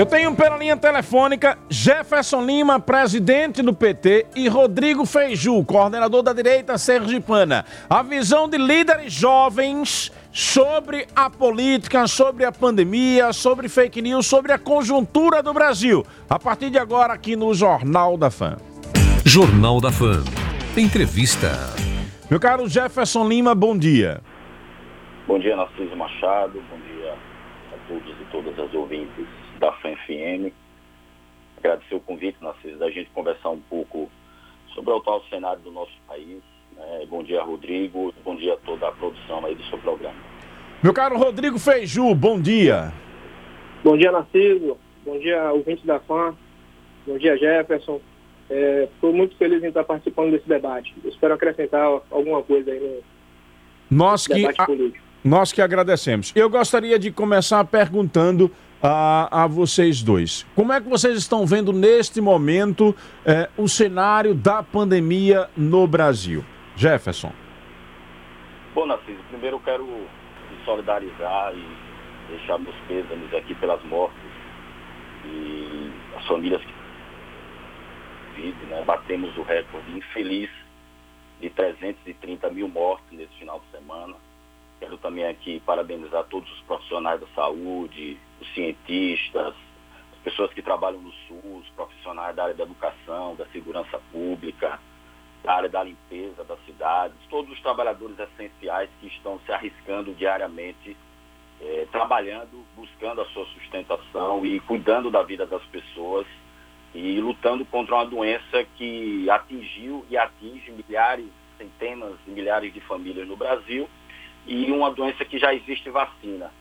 Eu tenho pela linha telefônica Jefferson Lima, presidente do PT, e Rodrigo Feiju, coordenador da direita sergipana. A visão de líderes jovens sobre a política, sobre a pandemia, sobre fake news, sobre a conjuntura do Brasil. A partir de agora, aqui no Jornal da Fã. Jornal da Fã. Entrevista. Meu caro Jefferson Lima, bom dia. Bom dia, Narciso Machado. Bom dia a todos e todas as ouvintes da FEM-FM. Agradecer o convite, Narciso, da gente conversar um pouco sobre o atual cenário do nosso país. Né? Bom dia, Rodrigo. Bom dia a toda a produção aí do seu programa. Meu caro Rodrigo Feiju, bom dia. Bom dia, Narciso. Bom dia, ouvintes da FAM. Bom dia, Jefferson. Estou é, muito feliz em estar participando desse debate. Espero acrescentar alguma coisa aí no nós debate que, político. A, nós que agradecemos. Eu gostaria de começar perguntando a, a vocês dois. Como é que vocês estão vendo neste momento é, o cenário da pandemia no Brasil? Jefferson. Bom, Narciso, primeiro eu quero me solidarizar e deixar meus pêsames aqui pelas mortes e as famílias que vivem, né? Batemos o recorde infeliz de 330 mil mortes nesse final de semana. Quero também aqui parabenizar todos os profissionais da saúde, os cientistas, as pessoas que trabalham no SUS, profissionais da área da educação, da segurança pública, da área da limpeza das cidades, todos os trabalhadores essenciais que estão se arriscando diariamente, eh, trabalhando, buscando a sua sustentação e cuidando da vida das pessoas e lutando contra uma doença que atingiu e atinge milhares, centenas de milhares de famílias no Brasil e uma doença que já existe vacina.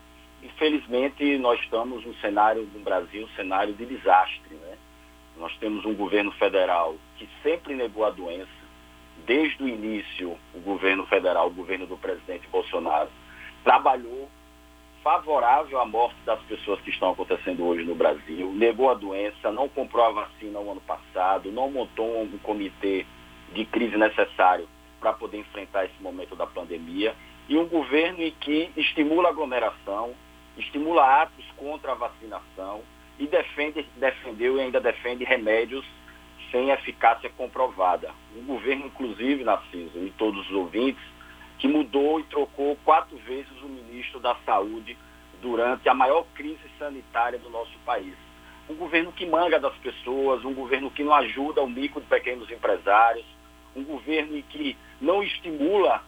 Infelizmente, nós estamos no cenário do Brasil, cenário de desastre. Né? Nós temos um governo federal que sempre negou a doença. Desde o início, o governo federal, o governo do presidente Bolsonaro, trabalhou favorável à morte das pessoas que estão acontecendo hoje no Brasil, negou a doença, não comprou a vacina no ano passado, não montou um comitê de crise necessário para poder enfrentar esse momento da pandemia, e um governo em que estimula aglomeração, estimula atos contra a vacinação e defende, defendeu e ainda defende remédios sem eficácia comprovada. Um governo, inclusive, Narciso, e todos os ouvintes, que mudou e trocou quatro vezes o ministro da Saúde durante a maior crise sanitária do nosso país. Um governo que manga das pessoas, um governo que não ajuda o micro e pequenos empresários, um governo que não estimula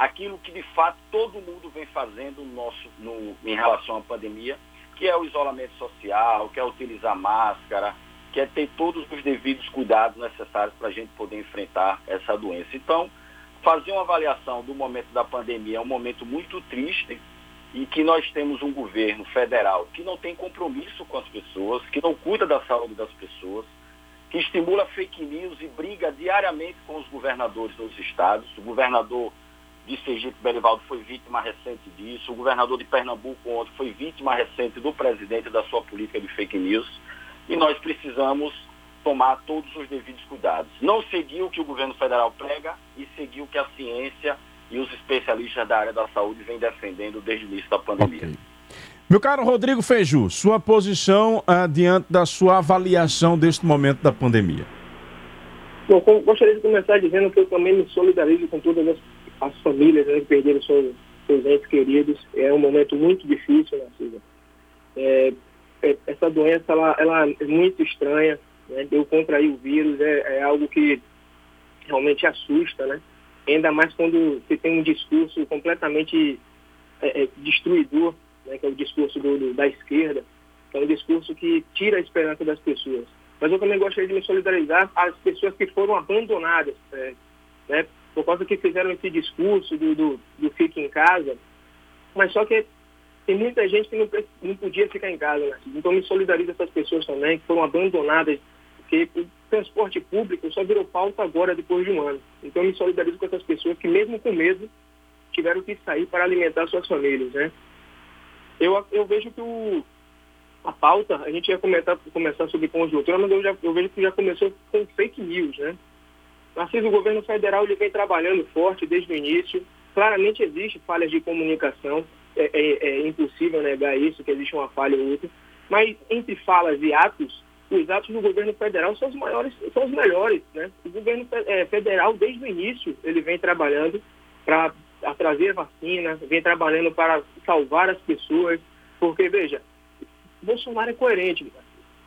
aquilo que de fato todo mundo vem fazendo no nosso, no, em relação à pandemia, que é o isolamento social, que é utilizar máscara, que é ter todos os devidos cuidados necessários para a gente poder enfrentar essa doença. Então, fazer uma avaliação do momento da pandemia é um momento muito triste e que nós temos um governo federal que não tem compromisso com as pessoas, que não cuida da saúde das pessoas, que estimula fake news e briga diariamente com os governadores dos estados. O governador de Sergipe, Belivaldo, foi vítima recente disso. O governador de Pernambuco ontem foi vítima recente do presidente da sua política de fake news. E nós precisamos tomar todos os devidos cuidados. Não seguir o que o governo federal prega e seguir o que a ciência e os especialistas da área da saúde vêm defendendo desde o início da pandemia. Okay. Meu caro Rodrigo Feiju, sua posição uh, diante da sua avaliação deste momento da pandemia. Bom, gostaria de começar dizendo que eu também me solidarizo com todas as, as famílias né, que perderam seus, seus entes queridos. É um momento muito difícil, Narcisa. É, é, essa doença ela, ela é muito estranha. Né? Eu contrair o vírus é, é algo que realmente assusta, né? Ainda mais quando você tem um discurso completamente é, é, destruidor né, que é o discurso do, do, da esquerda, que é um discurso que tira a esperança das pessoas. Mas eu também gostaria de me solidarizar às pessoas que foram abandonadas, é, né, por causa que fizeram esse discurso do, do, do fique em casa, mas só que tem muita gente que não, não podia ficar em casa. Né? Então me solidarizo essas pessoas também que foram abandonadas, porque o transporte público só virou pauta agora, depois de um ano. Então me solidarizo com essas pessoas que mesmo com medo tiveram que sair para alimentar suas famílias, né? Eu, eu vejo que o, a pauta, a gente ia comentar, começar sobre conjuntura, mas eu, já, eu vejo que já começou com fake news, né? Narciso, o governo federal ele vem trabalhando forte desde o início. Claramente existe falhas de comunicação, é, é, é impossível negar isso, que existe uma falha ou outra. Mas entre falas e atos, os atos do governo federal são os maiores, são os melhores. Né? O governo é, federal, desde o início, ele vem trabalhando para trazer vacina, vem trabalhando para salvar as pessoas, porque, veja, Bolsonaro é coerente.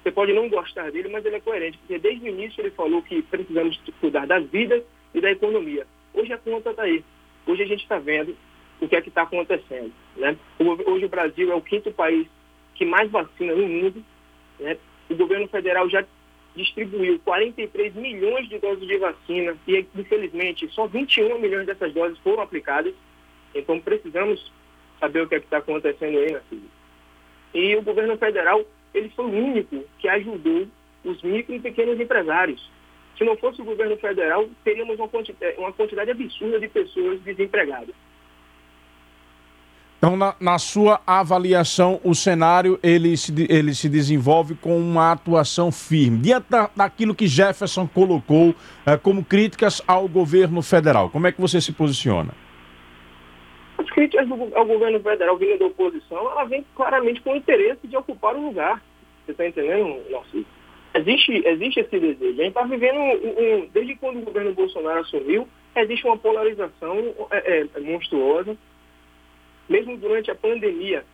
Você pode não gostar dele, mas ele é coerente, porque desde o início ele falou que precisamos cuidar das vidas e da economia. Hoje a conta está aí. Hoje a gente está vendo o que é que está acontecendo. Né? Hoje o Brasil é o quinto país que mais vacina no mundo. Né? O governo federal já distribuiu 43 milhões de doses de vacina e, infelizmente, só 21 milhões dessas doses foram aplicadas. Então, precisamos saber o que é está acontecendo aí, Narciso. E o governo federal, ele foi o único que ajudou os micro e pequenos empresários. Se não fosse o governo federal, teríamos uma quantidade, uma quantidade absurda de pessoas desempregadas. Então, na, na, sua avaliação, o cenário ele se, ele se desenvolve com uma atuação firme. Diante da, daquilo que Jefferson colocou eh, como críticas ao governo federal, como é que você se posiciona? As críticas do, ao governo federal vindo da oposição, ela vem claramente com o interesse de ocupar o lugar. Você está entendendo, Narciso? Existe, existe esse desejo. A gente está vivendo, um, um, desde quando o governo Bolsonaro assumiu, existe uma polarização é, é, monstruosa mesmo durante a pandemia,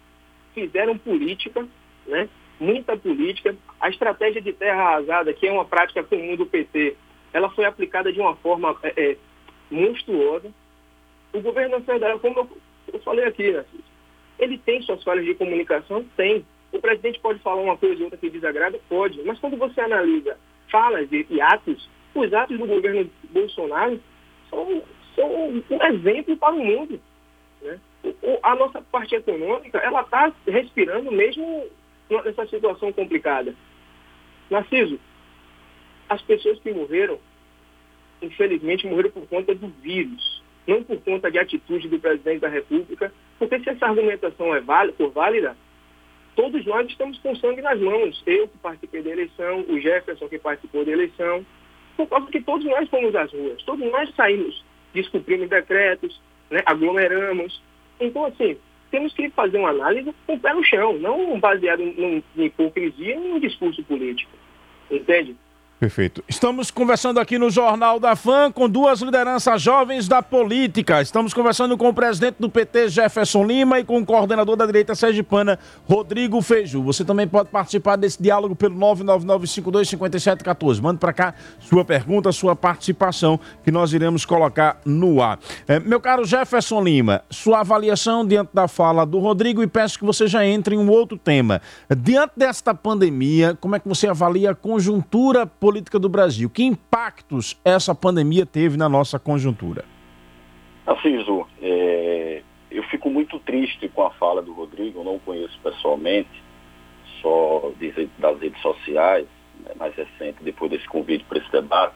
fizeram política, né? muita política. A estratégia de terra arrasada, que é uma prática comum do PT, ela foi aplicada de uma forma é, é, monstruosa. O governo federal, como eu, eu falei aqui, né, ele tem suas falhas de comunicação? Tem. O presidente pode falar uma coisa e outra que desagrada? Pode. Mas quando você analisa falas e, e atos, os atos do governo Bolsonaro são, são um exemplo para o mundo. Né? a nossa parte econômica, ela está respirando mesmo nessa situação complicada. Narciso, as pessoas que morreram, infelizmente, morreram por conta do vírus, não por conta de atitude do presidente da República, porque se essa argumentação é válida, for válida, todos nós estamos com sangue nas mãos. Eu que participei da eleição, o Jefferson que participou da eleição, por causa que todos nós fomos às ruas, todos nós saímos, descumprimos decretos, né, aglomeramos, então, assim, temos que fazer uma análise com o pé no chão, não baseado em, em hipocrisia e em discurso político. Entende? Perfeito. Estamos conversando aqui no Jornal da FAM com duas lideranças jovens da política. Estamos conversando com o presidente do PT, Jefferson Lima, e com o coordenador da direita sergipana, Rodrigo Feiju. Você também pode participar desse diálogo pelo 999-525714. Mande para cá sua pergunta, sua participação, que nós iremos colocar no ar. É, meu caro Jefferson Lima, sua avaliação diante da fala do Rodrigo e peço que você já entre em um outro tema. Diante desta pandemia, como é que você avalia a conjuntura política? Política do Brasil. Que impactos essa pandemia teve na nossa conjuntura? Assiso, é, eu fico muito triste com a fala do Rodrigo, não o conheço pessoalmente, só das redes sociais, né, mais recente, depois desse convite para esse debate,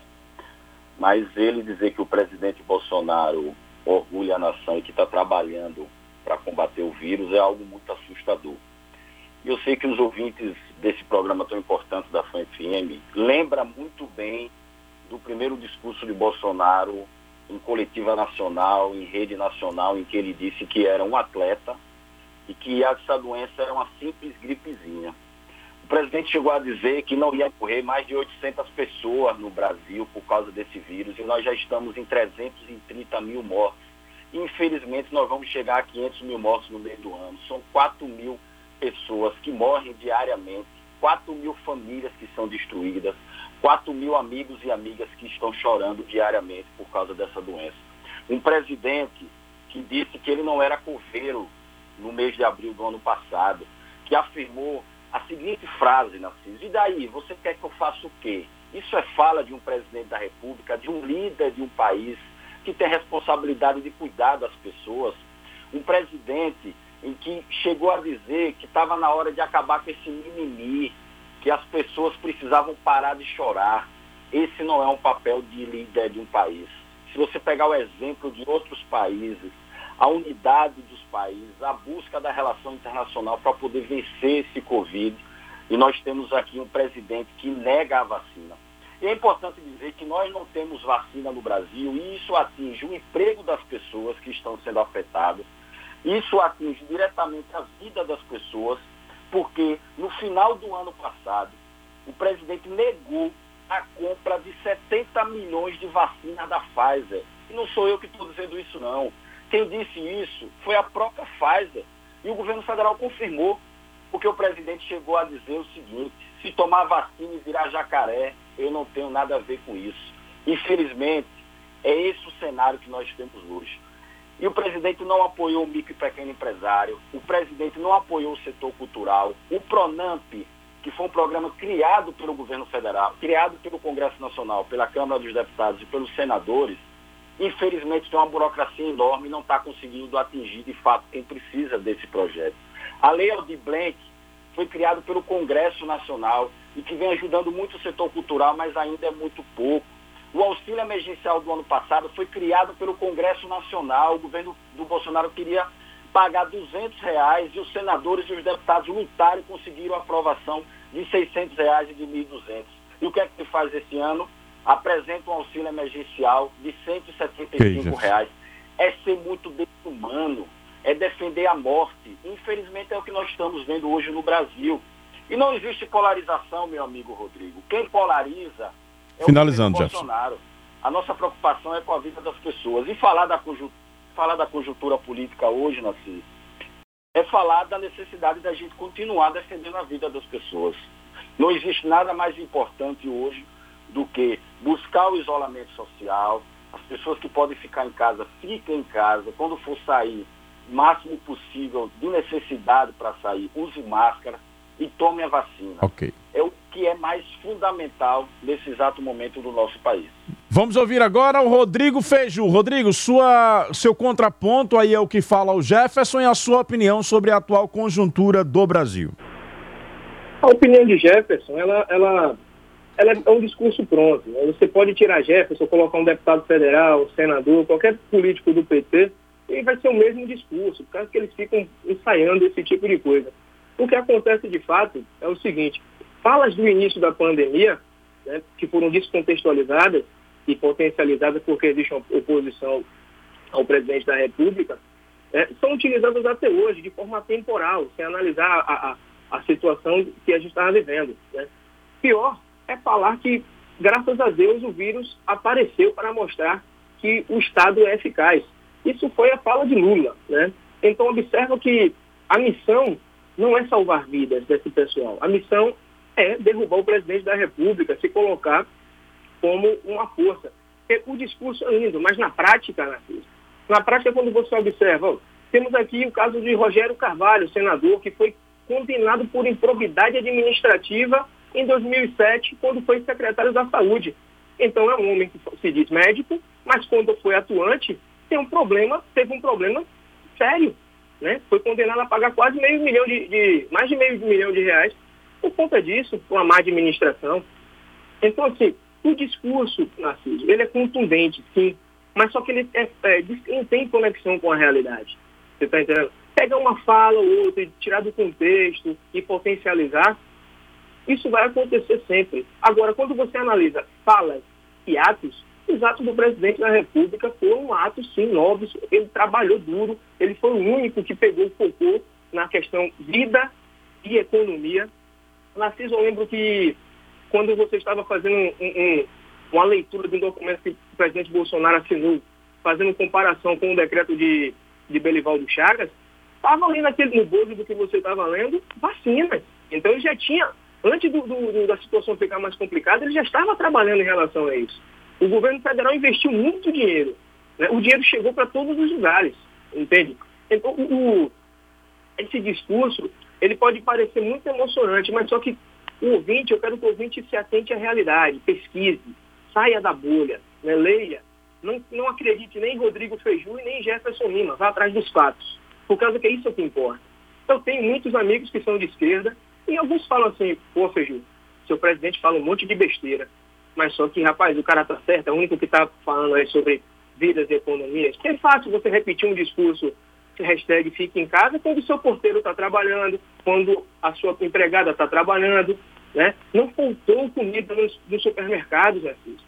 mas ele dizer que o presidente Bolsonaro orgulha a nação e que está trabalhando para combater o vírus é algo muito assustador. E eu sei que os ouvintes desse programa tão importante da FAM-FM lembra muito bem do primeiro discurso de Bolsonaro em coletiva nacional, em rede nacional, em que ele disse que era um atleta e que essa doença era uma simples gripezinha. O presidente chegou a dizer que não ia morrer mais de 800 pessoas no Brasil por causa desse vírus e nós já estamos em 330 mil mortos. Infelizmente, nós vamos chegar a 500 mil mortos no meio do ano. São 4 mil pessoas que morrem diariamente, 4 mil famílias que são destruídas, 4 mil amigos e amigas que estão chorando diariamente por causa dessa doença. Um presidente que disse que ele não era coveiro no mês de abril do ano passado, que afirmou a seguinte frase, Narciso, e daí, você quer que eu faça o quê? Isso é fala de um presidente da República, de um líder de um país que tem responsabilidade de cuidar das pessoas, um presidente em que chegou a dizer que estava na hora de acabar com esse mimimi, que as pessoas precisavam parar de chorar. Esse não é um papel de líder de um país. Se você pegar o exemplo de outros países, a unidade dos países, a busca da relação internacional para poder vencer esse Covid, e nós temos aqui um presidente que nega a vacina. E é importante dizer que nós não temos vacina no Brasil e isso atinge o emprego das pessoas que estão sendo afetadas, isso atinge diretamente a vida das pessoas, porque no final do ano passado, o presidente negou a compra de 70 milhões de vacinas da Pfizer. E não sou eu que estou dizendo isso, não. Quem disse isso foi a própria Pfizer. E o governo federal confirmou, porque o presidente chegou a dizer o seguinte: se tomar vacina e virar jacaré, eu não tenho nada a ver com isso. Infelizmente, é esse o cenário que nós temos hoje. E o presidente não apoiou o micro e pequeno empresário, o presidente não apoiou o setor cultural, o PRONAMP, que foi um programa criado pelo governo federal, criado pelo Congresso Nacional, pela Câmara dos Deputados e pelos senadores, infelizmente tem uma burocracia enorme e não está conseguindo atingir de fato quem precisa desse projeto. A Lei Aldir Blanc foi criada pelo Congresso Nacional e que vem ajudando muito o setor cultural, mas ainda é muito pouco. O auxílio emergencial do ano passado foi criado pelo Congresso Nacional. O governo do Bolsonaro queria pagar 200 reais e os senadores e os deputados lutaram e conseguiram a aprovação de 600 reais e de 1.200. E o que é que se faz esse ano? Apresenta um auxílio emergencial de 175 reais. É ser muito desumano, é defender a morte. Infelizmente é o que nós estamos vendo hoje no Brasil. E não existe polarização, meu amigo Rodrigo. Quem polariza é Finalizando, Bolsonaro. A nossa preocupação é com a vida das pessoas. E falar da conjuntura, falar da conjuntura política hoje, Nasci, é falar da necessidade da gente continuar defendendo a vida das pessoas. Não existe nada mais importante hoje do que buscar o isolamento social. As pessoas que podem ficar em casa, fiquem em casa. Quando for sair, máximo possível de necessidade para sair, use máscara e tome a vacina. Ok. É o que é mais fundamental nesse exato momento do nosso país. Vamos ouvir agora o Rodrigo Feiju. Rodrigo, sua, seu contraponto aí é o que fala o Jefferson e a sua opinião sobre a atual conjuntura do Brasil. A opinião de Jefferson, ela, ela, ela é um discurso pronto. Você pode tirar Jefferson, colocar um deputado federal, um senador, qualquer político do PT, e vai ser o mesmo discurso, por causa que eles ficam ensaiando esse tipo de coisa. O que acontece de fato é o seguinte, falas do início da pandemia, né, que foram descontextualizadas e potencializadas porque existe uma oposição ao presidente da República, né, são utilizadas até hoje de forma temporal, sem analisar a, a, a situação que a gente estava vivendo. Né. Pior é falar que, graças a Deus, o vírus apareceu para mostrar que o Estado é eficaz. Isso foi a fala de Lula. Né? Então, observa que a missão não é salvar vidas desse pessoal. A missão é derrubar o presidente da República, se colocar como uma força. o discurso é lindo, mas na prática, Narciso, na prática, quando você observa, temos aqui o caso de Rogério Carvalho, senador, que foi condenado por improbidade administrativa em 2007, quando foi secretário da Saúde. Então é um homem que se diz médico, mas quando foi atuante, tem um problema, teve um problema sério. Né? Foi condenado a pagar quase meio milhão de, de mais de meio milhão de reais por conta disso, com a má administração. Então, assim, o discurso, Narciso, ele é contundente, sim, mas só que ele é, é, não tem conexão com a realidade. Você está entendendo? Pegar uma fala ou outra, tirar do contexto e potencializar, isso vai acontecer sempre. Agora, quando você analisa falas e atos, os atos do presidente da República foram atos, sim, novos. Ele trabalhou duro, ele foi o único que pegou, focou na questão vida e economia Narciso, eu lembro que quando você estava fazendo um, um, uma leitura de um documento que o presidente Bolsonaro assinou, fazendo comparação com o decreto de, de Belivaldo Chagas, estava ali naquele, no bolso do que você estava lendo, vacinas. Então ele já tinha, antes do, do, da situação ficar mais complicada, ele já estava trabalhando em relação a isso. O governo federal investiu muito dinheiro. Né? O dinheiro chegou para todos os lugares, entende? Então, o, esse discurso ele pode parecer muito emocionante, mas só que o ouvinte, eu quero que o ouvinte se atente à realidade, pesquise, saia da bolha, né, leia. Não, não acredite nem em Rodrigo Feiju e nem em Jefferson Lima, vá atrás dos fatos, por causa que é isso que importa. Eu tenho muitos amigos que são de esquerda e alguns falam assim, pô Feiju, seu presidente fala um monte de besteira, mas só que, rapaz, o cara tá certo, é o único que está falando aí sobre vidas e economias. É fácil você repetir um discurso hashtag fique em casa quando o seu porteiro está trabalhando, quando a sua empregada está trabalhando. Né? Não faltou comida nos, nos supermercados, Narciso.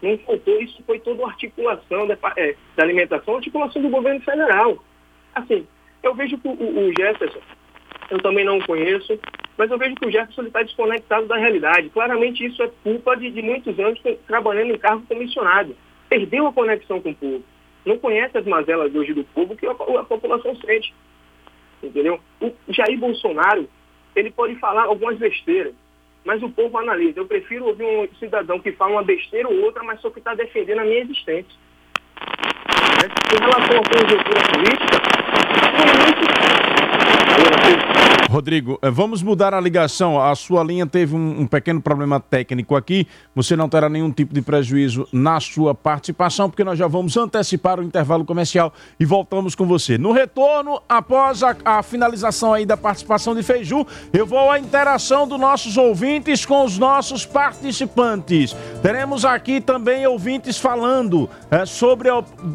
Não faltou, isso foi toda articulação da, é, da alimentação, articulação do governo federal. Assim, eu vejo que o, o Jefferson, eu também não conheço, Mas eu vejo que o Jefferson está desconectado da realidade. Claramente isso é culpa de, de muitos anos trabalhando em cargo comissionado. Perdeu a conexão com o povo. Não conhece as mazelas hoje do povo que a, a população sente. Entendeu? O Jair Bolsonaro, ele pode falar algumas besteiras, mas o povo analisa. Eu prefiro ouvir um cidadão que fala uma besteira ou outra, mas só que está defendendo a minha existência. Em relação à conjuntura política, Rodrigo, eh, vamos mudar a ligação. A sua linha teve um, um, pequeno problema técnico aqui. Você não terá nenhum tipo de prejuízo na sua participação, porque nós já vamos antecipar o intervalo comercial e voltamos com você. No retorno, após a, a finalização aí da participação de Feiju, eu vou à interação dos nossos ouvintes com os nossos participantes. Teremos aqui também ouvintes falando é, sobre,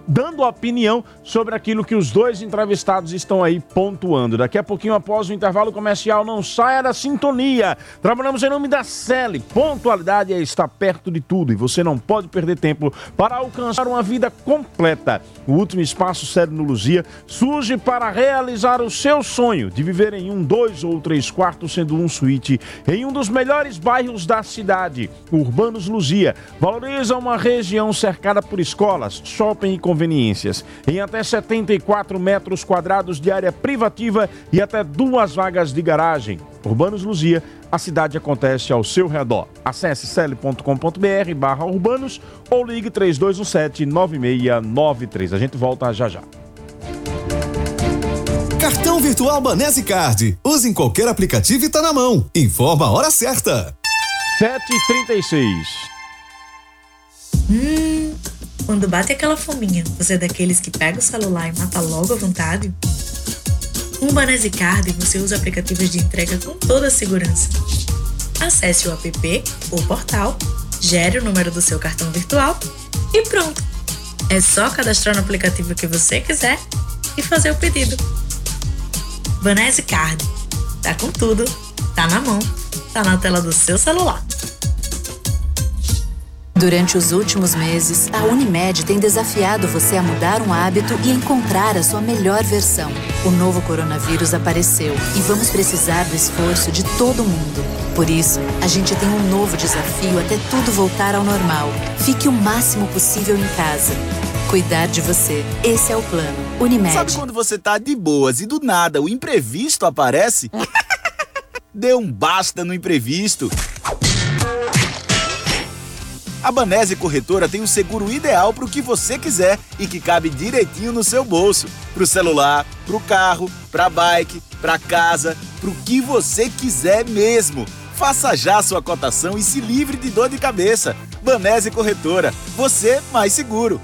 dando opinião sobre aquilo que os dois entrevistados estão aí pontuando. Daqui a pouquinho, após o intervalo comercial, não saia da sintonia. Trabalhamos em nome da Cele. Pontualidade é estar perto de tudo e você não pode perder tempo para alcançar uma vida completa. O último espaço Cele no Luzia surge para realizar o seu sonho de viver em um, dois ou três quartos, sendo um suíte, em um dos melhores bairros da cidade, Urbanos Luzia. Valoriza uma região cercada por escolas, shopping e conveniências, em até 74 metros quadrados de área privativa e até duas vagas de garagem. Urbanos Luzia, a cidade acontece ao seu redor. Acesse cel.com.br barra urbanos ou ligue 3217-9693. A gente volta já já. Cartão Virtual Banese Card. Use em qualquer aplicativo e tá na mão. Informa a hora certa. 7h36. Hum, quando bate aquela fominha, você é daqueles que pega o celular e mata logo à vontade? Com o Banese Card você usa aplicativos de entrega com toda a segurança. Acesse o app ou portal, gere o número do seu cartão virtual e pronto! É só cadastrar no aplicativo que você quiser e fazer o pedido. Banese Card. Tá com tudo, tá na mão, tá na tela do seu celular. Durante os últimos meses, a Unimed tem desafiado você a mudar um hábito e encontrar a sua melhor versão. O novo coronavírus apareceu e vamos precisar do esforço de todo mundo. Por isso, a gente tem um novo desafio até tudo voltar ao normal. Fique o máximo possível em casa. Cuidar de você. Esse é o plano. Unimed. Sabe quando você tá de boas e do nada o imprevisto aparece? Dê um basta no imprevisto. A Banese Corretora tem o seguro ideal para o que você quiser e que cabe direitinho no seu bolso. Para o celular, para o carro, para a bike, para casa, para o que você quiser mesmo. Faça já sua cotação e se livre de dor de cabeça. Banese Corretora, você mais seguro.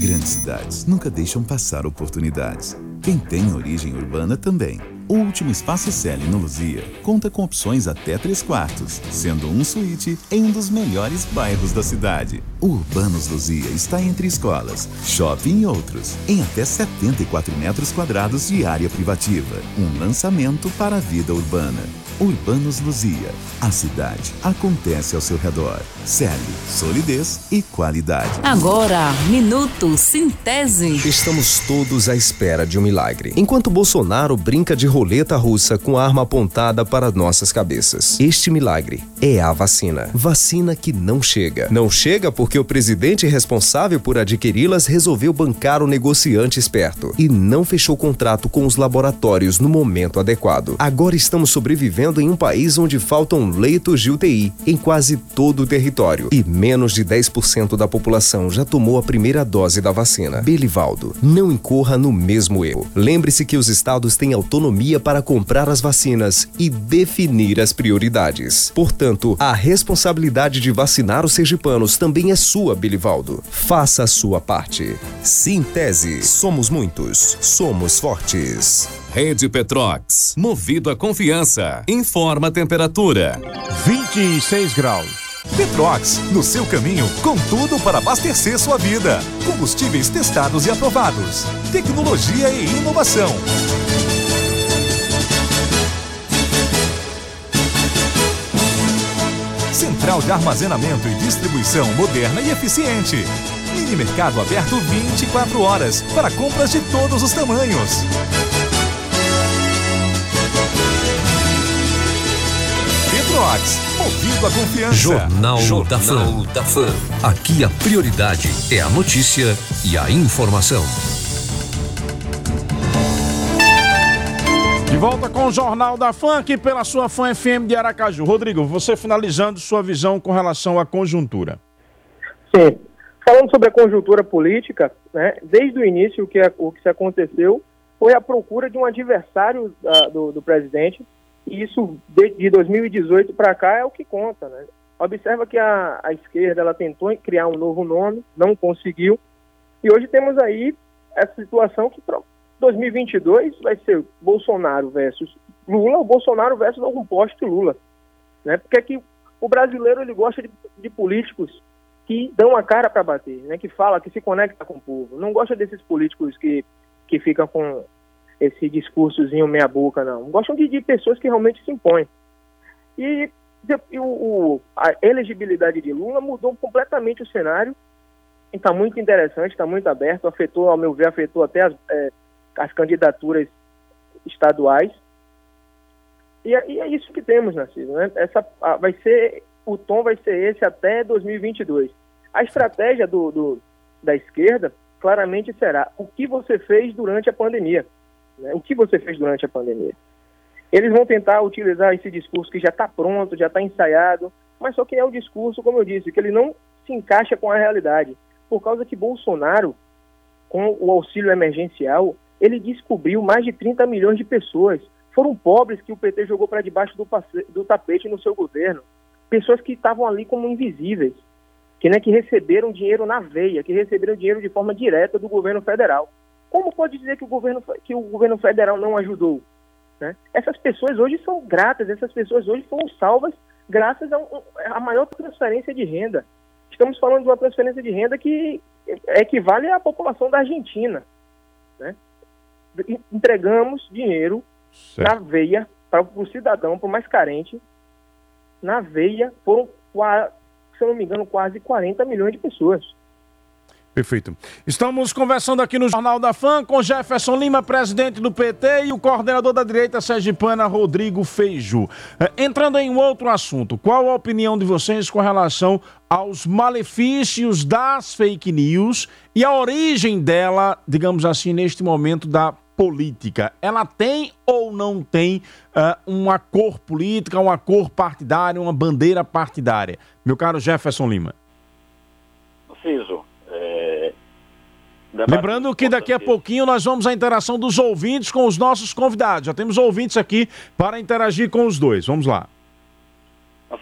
Grandes cidades nunca deixam passar oportunidades. Quem tem origem urbana também. O último espaço Celi no Luzia conta com opções até 3 quartos, sendo um suíte em um dos melhores bairros da cidade. O Urbanos Luzia está entre escolas, shopping e outros, em até 74 metros quadrados de área privativa. Um lançamento para a vida urbana. Urbanos Luzia. A cidade acontece ao seu redor. Celi, solidez e qualidade. Agora, Minuto Sintese. Estamos todos à espera de um milagre. Enquanto Bolsonaro brinca de roleta russa com a arma apontada para nossas cabeças. Este milagre é a vacina. Vacina que não chega. Não chega porque o presidente responsável por adquiri-las resolveu bancar o negociante esperto e não fechou contrato com os laboratórios no momento adequado. Agora estamos sobrevivendo em um país onde faltam leitos de UTI em quase todo o território e menos de 10% da população já tomou a primeira dose da vacina. Belivaldo, não incorra no mesmo erro. Lembre-se que os estados têm autonomia para comprar as vacinas e definir as prioridades. Portanto, a responsabilidade de vacinar os sergipanos também é sua, Bilivaldo. Faça a sua parte. Sintese. Somos muitos. Somos fortes. Rede Petrox. Movido a confiança. Informa a temperatura. 26 graus. Petrox, no seu caminho com tudo para abastecer sua vida. Combustíveis testados e aprovados. Tecnologia e inovação. Central de armazenamento e distribuição moderna e eficiente. Mini mercado aberto 24 horas para compras de todos os tamanhos. A confiança. Jornal, Jornal da, Fã. da Fã. Aqui a prioridade é a notícia e a informação. De volta com o Jornal da Fã, aqui pela sua Fã FM de Aracaju. Rodrigo, você finalizando sua visão com relação à conjuntura. Sim. Falando sobre a conjuntura política, né, desde o início o que, o que se aconteceu foi a procura de um adversário uh, do, do, presidente, e isso de, de 2018 para cá é o que conta. Né? Observa que a, a esquerda ela tentou criar um novo nome, não conseguiu, e hoje temos aí essa situação que 2022 vai ser Bolsonaro versus Lula, ou Bolsonaro versus algum posto Lula. Né? Porque aqui o brasileiro ele gosta de, de políticos que dão a cara para bater, né? que fala, que se conecta com o povo. Não gosta desses políticos que, que ficam com esse discursozinho meia boca, não. Gostam de, de pessoas que realmente se impõem. E, e o, a elegibilidade de Lula mudou completamente o cenário. Está muito interessante, está muito aberto. Afetou, ao meu ver, afetou até as, é, as candidaturas estaduais. E, é, e é isso que temos, Narciso. Né? Essa, a, vai ser o tom vai ser esse até 2022. A estratégia do, do, da esquerda claramente será o que você fez durante a pandemia. Né? O que você fez durante a pandemia. Eles vão tentar utilizar esse discurso que já está pronto, já está ensaiado, mas só que é o discurso, como eu disse, que ele não se encaixa com a realidade. Por causa que Bolsonaro, com o auxílio emergencial, ele descobriu mais de 30 milhões de pessoas. Foram pobres que o PT jogou para debaixo do, do tapete no seu governo pessoas que estavam ali como invisíveis, que, né, que receberam dinheiro na veia, que receberam dinheiro de forma direta do governo federal. Como pode dizer que o governo, que o governo federal não ajudou? Né? Essas pessoas hoje são gratas, essas pessoas hoje foram salvas graças a, um, a maior transferência de renda. Estamos falando de uma transferência de renda que equivale à população da Argentina. Né? Entregamos dinheiro certo. na veia para o cidadão, para o mais carente, na veia foram, se eu não me engano, quase 40 milhões de pessoas. Perfeito. Estamos conversando aqui no Jornal da Fã com Jefferson Lima, presidente do PT, e o coordenador da direita sergipana, Rodrigo Feiju. É, entrando em outro assunto, qual a opinião de vocês com relação aos malefícios das fake news e a origem dela, digamos assim, neste momento da política, ela tem ou não tem uh, uma cor política, uma cor partidária, uma bandeira partidária? Meu caro Jefferson Lima. Preciso. É... Lembrando que daqui a pouquinho nós vamos à interação dos ouvintes com os nossos convidados. Já temos ouvintes aqui para interagir com os dois. Vamos lá.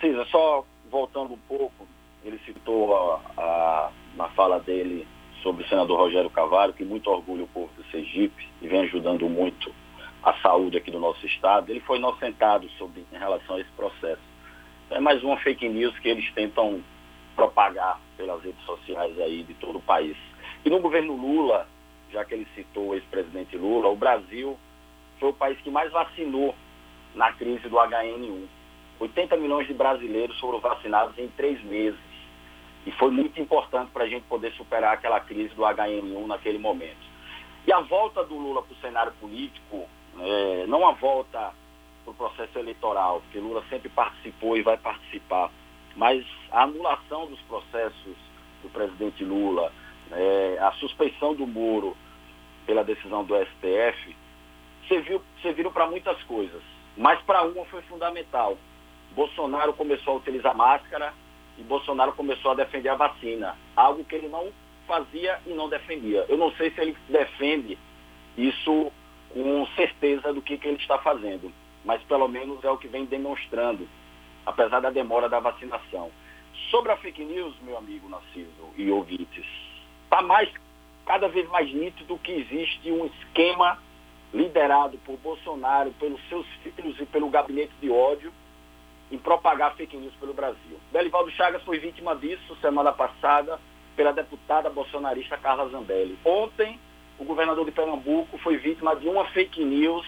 Cisa, só voltando um pouco, ele citou a, a, na fala dele sobre o senador Rogério Cavalho, que muito orgulha o povo do Sergipe e vem ajudando muito a saúde aqui do nosso estado. Ele foi inocentado sobre, em relação a esse processo. É mais uma fake news que eles tentam propagar pelas redes sociais aí de todo o país. E no governo Lula, já que ele citou o ex-presidente Lula, o Brasil foi o país que mais vacinou na crise do HN1. 80 milhões de brasileiros foram vacinados em três meses. E foi muito importante para a gente poder superar aquela crise do HN1 naquele momento. E a volta do Lula para o cenário político, é, não a volta para o processo eleitoral, porque Lula sempre participou e vai participar, mas a anulação dos processos do presidente Lula, é, a suspeição do Moro pela decisão do STF, serviu, serviram para muitas coisas. Mas para uma foi fundamental. Bolsonaro começou a utilizar máscara, e Bolsonaro começou a defender a vacina, algo que ele não fazia e não defendia. Eu não sei se ele defende isso com certeza do que, que ele está fazendo, mas pelo menos é o que vem demonstrando, apesar da demora da vacinação. Sobre a fake news, meu amigo Narciso e ouvintes, está mais, cada vez mais nítido que existe um esquema liderado por Bolsonaro, pelos seus filhos e pelo gabinete de ódio, em propagar fake news pelo Brasil. Belivaldo Chagas foi vítima disso semana passada pela deputada bolsonarista Carla Zambelli. Ontem, o governador de Pernambuco foi vítima de uma fake news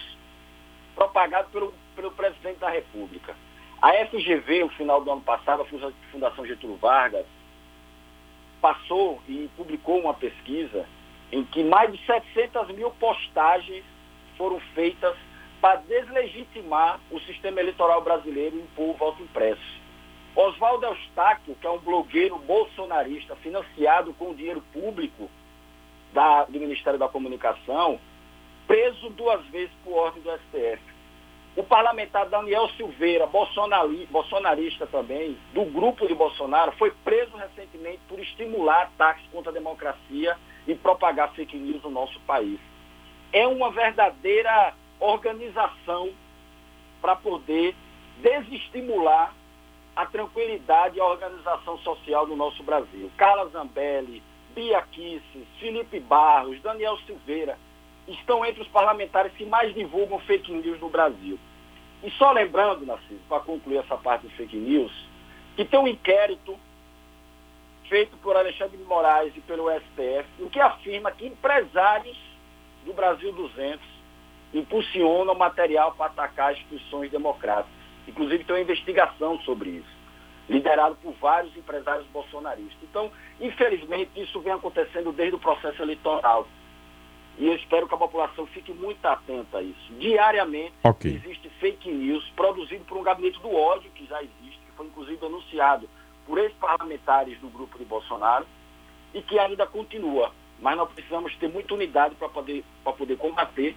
propagada pelo, pelo presidente da República. A FGV, no final do ano passado, a Fundação Getúlio Vargas, passou e publicou uma pesquisa em que mais de 700 mil postagens foram feitas para deslegitimar o sistema eleitoral brasileiro e impor o voto impresso. Oswaldo Eustáquio, que é um blogueiro bolsonarista financiado com dinheiro público da, do Ministério da Comunicação, preso duas vezes por ordem do STF. O parlamentar Daniel Silveira, bolsonarista também, do grupo de Bolsonaro, foi preso recentemente por estimular ataques contra a democracia e propagar fake news no nosso país. É uma verdadeira organização para poder desestimular a tranquilidade e a organização social do nosso Brasil. Carla Zambelli, Bia Kisses, Felipe Barros, Daniel Silveira estão entre os parlamentares que mais divulgam fake news no Brasil. E só lembrando, Narciso, para concluir essa parte do fake news, que tem um inquérito feito por Alexandre de Moraes e pelo STF, em que afirma que empresários do Brasil 200 impulsionam material para atacar instituições democráticas. Inclusive tem uma investigação sobre isso, liderado por vários empresários bolsonaristas. Então, infelizmente, isso vem acontecendo desde o processo eleitoral. E eu espero que a população fique muito atenta a isso. Diariamente okay. existe fake news produzido por um gabinete do ódio que já existe, que foi inclusive anunciado por ex-parlamentares do grupo de Bolsonaro e que ainda continua. Mas nós precisamos ter muita unidade para poder, poder combater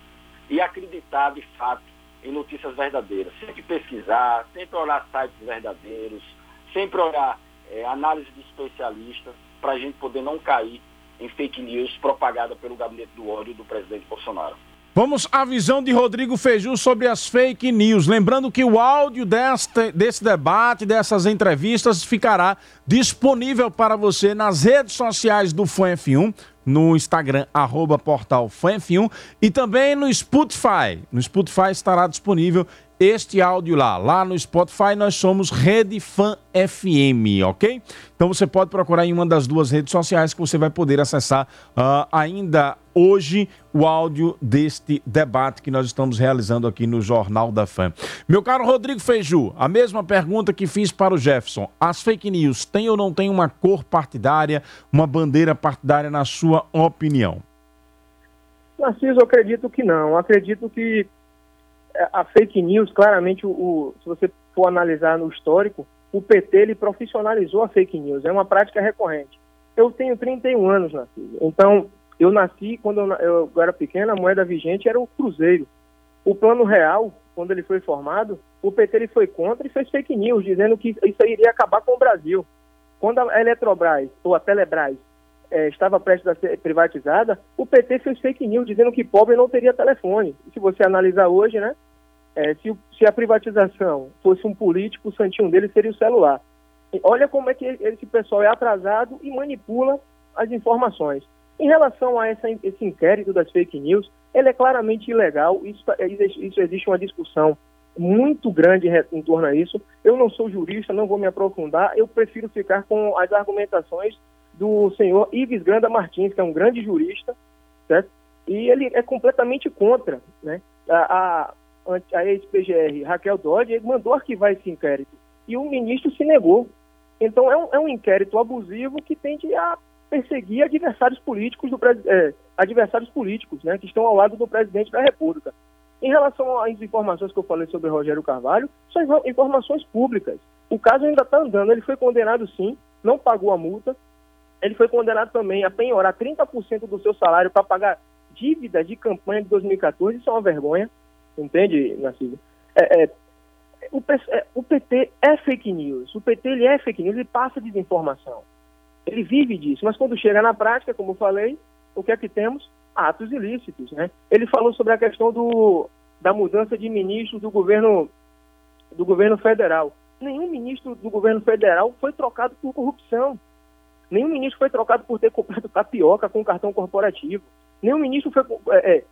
e acreditar de fato em notícias verdadeiras. Sempre pesquisar, sempre olhar sites verdadeiros, sempre olhar é, análise de especialistas, para a gente poder não cair em fake news propagada pelo gabinete do ódio do presidente Bolsonaro. Vamos à visão de Rodrigo Feiju sobre as fake news. Lembrando que o áudio deste, desse debate, dessas entrevistas, ficará disponível para você nas redes sociais do FUNF1, no Instagram, arroba portal FUNF1, e também no Spotify. No Spotify estará disponível este áudio lá. Lá no Spotify nós somos Rede Fan FM, ok? Então você pode procurar em uma das duas redes sociais que você vai poder acessar uh, ainda hoje o áudio deste debate que nós estamos realizando aqui no Jornal da Fã. Meu caro Rodrigo Feiju, a mesma pergunta que fiz para o Jefferson. As fake news têm ou não têm uma cor partidária, uma bandeira partidária na sua opinião? Narciso, eu acredito que não. Eu acredito que é, a fake news, claramente, o, se você for analisar no histórico, o PT ele profissionalizou a fake news, é uma prática recorrente. Eu tenho 31 anos, Narciso. Então, eu nasci, quando eu, eu, era pequena, a moeda vigente era o Cruzeiro. O Plano Real, quando ele foi formado, o PT ele foi contra e fez fake news, dizendo que isso iria acabar com o Brasil. Quando a Eletrobras, ou a Telebrás, é, estava prestes a ser privatizada, o PT fez fake news dizendo que pobre não teria telefone. Se você analisar hoje, né, é, se, se, a privatização fosse um político, o santinho dele seria o celular. E olha como é que esse pessoal é atrasado e manipula as informações. Em relação a essa, esse inquérito das fake news, ele é claramente ilegal, isso, é, isso existe uma discussão muito grande em torno a isso. Eu não sou jurista, não vou me aprofundar, eu prefiro ficar com as argumentações do senhor Ives Granda Martins, que é um grande jurista, certo? E ele é completamente contra, né? A, a, a ex-PGR Raquel Dodge mandou arquivar esse inquérito e o ministro se negou. Então é um, é um inquérito abusivo que tende a perseguir adversários políticos do é, adversários políticos, né, que estão ao lado do presidente da República. Em relação às informações que eu falei sobre Rogério Carvalho, são informações públicas. O caso ainda está andando, ele foi condenado sim, não pagou a multa, ele foi condenado também a penhorar 30% do seu salário para pagar dívidas de campanha de 2014. Isso é uma vergonha, entende, Narciso? É, é, o, é, PT é fake news. O PT ele é fake news, ele passa desinformação. Ele vive disso. Mas quando chega na prática, como eu falei, o que é que temos? Atos ilícitos. Né? Ele falou sobre a questão do, da mudança de ministros do governo, do governo federal. Nenhum ministro do governo federal foi trocado por corrupção. Nenhum ministro foi trocado por ter comprado tapioca com cartão corporativo. Nenhum ministro foi é, é,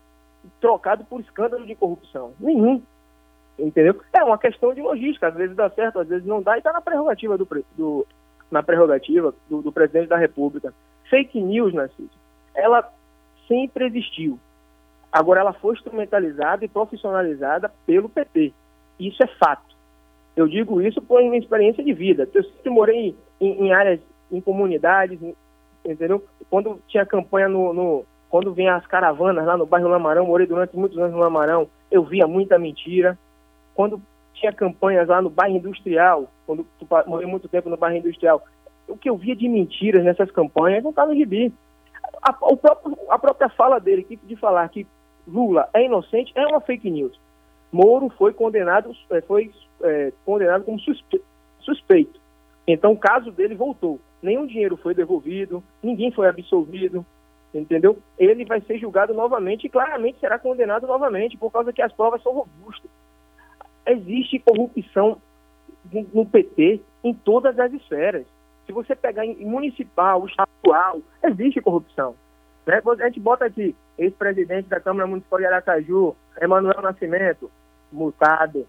trocado por escândalo de corrupção. Nenhum. Entendeu? É uma questão de logística. Às vezes dá certo, às vezes não dá, e está na prerrogativa do, do, na prerrogativa do, do, presidente da República. Fake news, Narciso, ela sempre existiu. Agora ela foi instrumentalizada e profissionalizada pelo PT. Isso é fato. Eu digo isso por minha experiência de vida. Eu sempre morei em, em áreas em comunidades, entendeu? Quando tinha campanha no, no, quando vinha as caravanas lá no bairro Lamarão, morei durante muitos anos no Lamarão, eu via muita mentira. Quando tinha campanhas lá no bairro industrial, quando morei muito tempo no bairro industrial, o que eu via de mentiras nessas campanhas não está no gibi. A, o próprio, a própria fala dele, de falar que Lula é inocente, é uma fake news. Moro foi condenado, é, foi é, condenado como suspeito. Então o caso dele voltou. Nenhum dinheiro foi devolvido, ninguém foi absolvido, entendeu? Ele vai ser julgado novamente e claramente será condenado novamente, por causa que as provas são robustas. Existe corrupção no PT em todas as esferas. Se você pegar em municipal, estadual, existe corrupção. Né? A gente bota aqui, ex-presidente da Câmara Municipal de Aracaju, Emanuel Nascimento, multado,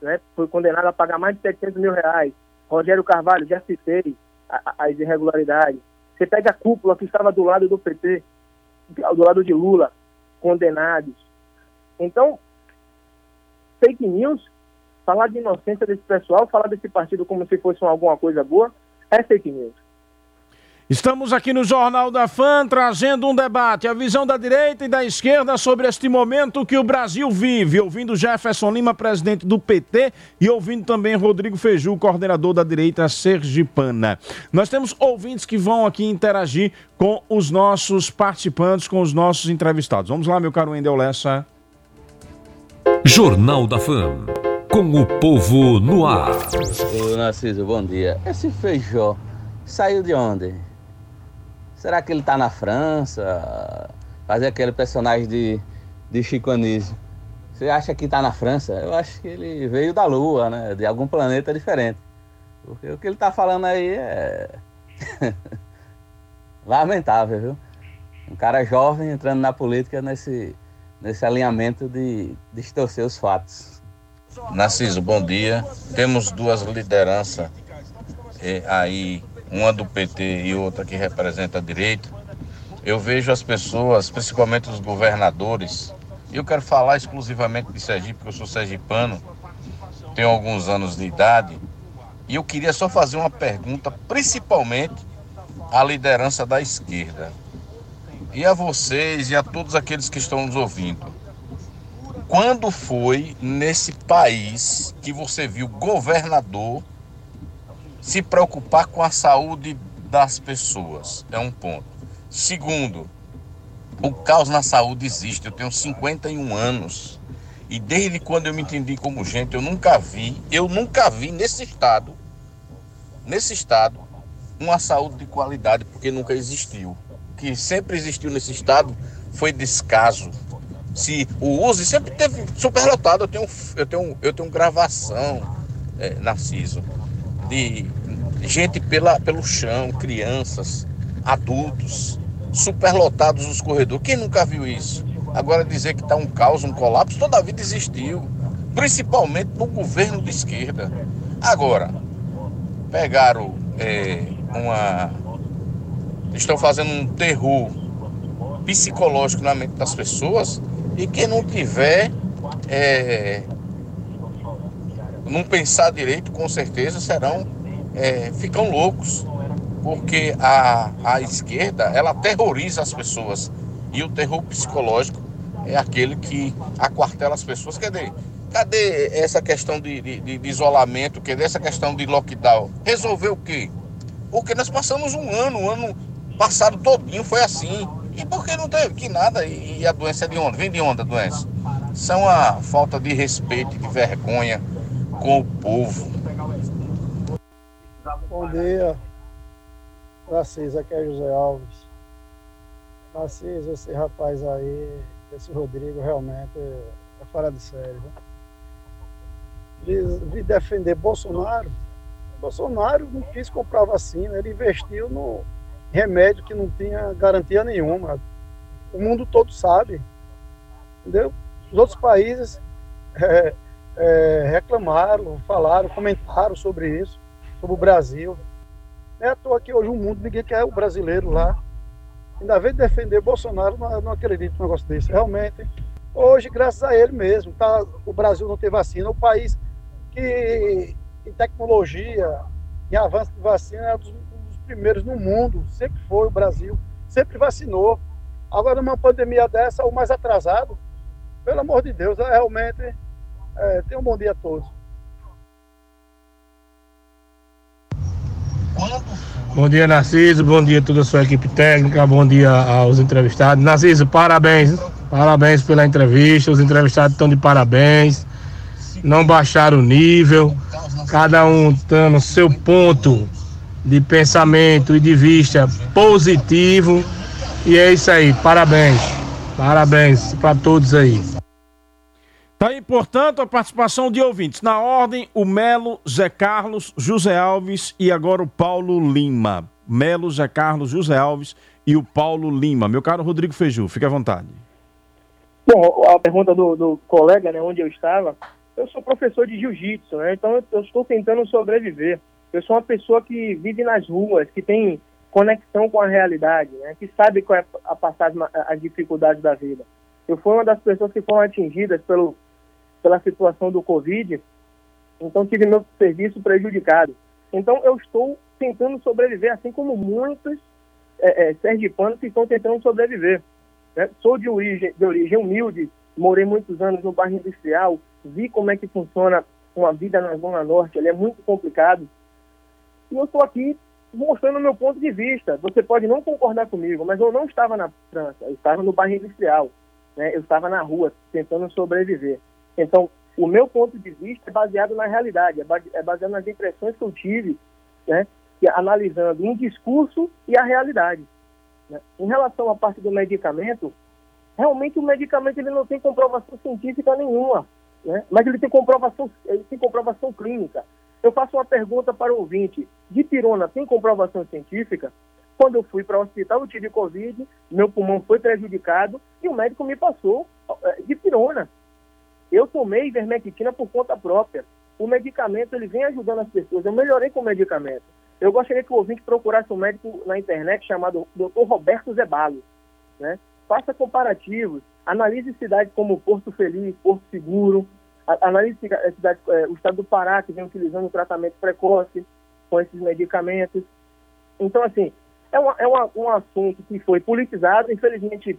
né? foi condenado a pagar mais de 700 mil reais. Rogério Carvalho, já citei as irregularidades. Você pega a cúpula que estava do lado do PT, do lado de Lula, condenados. Então, fake news, falar de inocência desse pessoal, falar desse partido como se fosse alguma coisa boa, é fake news. Estamos aqui no Jornal da FAM trazendo um debate, a visão da direita e da esquerda sobre este momento que o Brasil vive, ouvindo Jefferson Lima, presidente do PT, e ouvindo também Rodrigo Feiju, coordenador da direita sergipana. Nós temos ouvintes que vão aqui interagir com os nossos participantes, com os nossos entrevistados. Vamos lá, meu caro Endel Lessa. Jornal da FAM, com o povo no ar. Ô Narciso, bom dia. Esse feijó saiu de onde? Será que ele está na França? Fazer aquele personagem de, de Chico Anísio. Você acha que está na França? Eu acho que ele veio da Lua, né? De algum planeta diferente. Porque o que ele está falando aí é. Lamentável, viu? Um cara jovem entrando na política nesse, nesse alinhamento de distorcer os fatos. Narciso, bom dia. Temos duas lideranças eh, aí uma do PT e outra que representa a direita, eu vejo as pessoas, principalmente os governadores, e eu quero falar exclusivamente de Sergipe, porque eu sou sergipano, tenho alguns anos de idade, e eu queria só fazer uma pergunta, principalmente à liderança da esquerda. E a vocês e a todos aqueles que estão nos ouvindo. Quando foi nesse país que você viu governador se preocupar com a saúde das pessoas. É um ponto. Segundo, o caos na saúde existe. Eu tenho 51 anos e desde quando eu me entendi como gente, eu nunca vi, eu nunca vi nesse estado, nesse estado, uma saúde de qualidade, porque nunca existiu. O que sempre existiu nesse estado foi descaso. Se o uso sempre teve superlotado, eu tenho, eu tenho, eu tenho gravação, é, Narciso, de gente pela, pelo chão, crianças, adultos, superlotados nos corredores. Quem nunca viu isso? Agora dizer que está um caos, um colapso, toda a vida existiu, principalmente no governo de esquerda. Agora, pegaram é, uma. estão fazendo um terror psicológico na mente das pessoas e quem não tiver. É, não pensar direito, com certeza serão é, ficam loucos, porque a, a esquerda ela terroriza as pessoas e o terror psicológico é aquele que aquartela as pessoas. Cadê? Cadê essa questão de, de, de isolamento? Cadê essa questão de lockdown? Resolveu o quê? Porque nós passamos um ano, um ano passado todinho foi assim. E por que não teve que nada? E, e a doença é de onde? Vem de onde a doença? São a falta de respeito, de vergonha com o povo. Bom dia, Narciso, aqui é José Alves. Narciso, esse rapaz aí, esse Rodrigo, realmente é fora de série. Vi defender Bolsonaro. Bolsonaro não quis comprar vacina, ele investiu no remédio que não tinha garantia nenhuma. O mundo todo sabe. Entendeu? Os outros países é, é, reclamaram, falaram, comentaram sobre isso sobre o Brasil. Não é à toa que hoje o mundo, ninguém quer o brasileiro lá. Ainda vez de defender Bolsonaro, não, não acredito num negócio desse. Realmente, hoje, graças a ele mesmo, tá, o Brasil não tem vacina. O país que em tecnologia, em avanço de vacina, é um dos, um dos primeiros no mundo. Sempre foi o Brasil. Sempre vacinou. Agora, numa pandemia dessa, o mais atrasado, pelo amor de Deus, é, realmente, é, tenha um bom dia a todos. Bom dia, Narciso. Bom dia a toda a sua equipe técnica. Bom dia aos entrevistados. Narciso, parabéns. Parabéns pela entrevista. Os entrevistados estão de parabéns. Não baixaram o nível. Cada um dando seu ponto de pensamento e de vista positivo. E é isso aí. Parabéns. Parabéns para todos aí. Tá aí, portanto, a participação de ouvintes. Na ordem, o Melo, Zé Carlos, José Alves e agora o Paulo Lima. Melo, Zé Carlos, José Alves e o Paulo Lima. Meu caro Rodrigo Feiju, fique à vontade. Bom, a pergunta do, do colega, né, onde eu estava, eu sou professor de jiu-jitsu, né, então eu estou tentando sobreviver. Eu sou uma pessoa que vive nas ruas, que tem conexão com a realidade, né, que sabe qual é a passar as dificuldades da vida. Eu fui uma das pessoas que foram atingidas pelo pela situação do Covid, então tive meu serviço prejudicado. Então eu estou tentando sobreviver, assim como muitos é, é, sergipanos que estão tentando sobreviver. Né? Sou de origem, de origem humilde, morei muitos anos no bairro industrial, vi como é que funciona uma vida na Zona Norte, ele é muito complicado. E eu estou aqui mostrando o meu ponto de vista. Você pode não concordar comigo, mas eu não estava na França, eu estava no bairro industrial. Né? Eu estava na rua, tentando sobreviver. Então, o meu ponto de vista é baseado na realidade, é, é baseado nas impressões que eu tive, né, analisando um discurso e a realidade. Né. Em relação à parte do medicamento, realmente o medicamento ele não tem comprovação científica nenhuma, né, mas ele tem comprovação, ele tem comprovação clínica. Eu faço uma pergunta para o ouvinte: de pirona tem comprovação científica? Quando eu fui para o hospital, eu tive Covid, meu pulmão foi prejudicado e o médico me passou é, de pirona. Eu tomei ivermectina por conta própria. O medicamento ele vem ajudando as pessoas. Eu melhorei com o medicamento. Eu gostaria que o ouvinte procurasse um médico na internet chamado Dr. Roberto Zebalo. Né? Faça comparativos, analise cidades como Porto Feliz, Porto Seguro, analise cidade, é, o estado do Pará, que vem utilizando o tratamento precoce com esses medicamentos. Então, assim, é, uma, é uma, um assunto que foi politizado, infelizmente,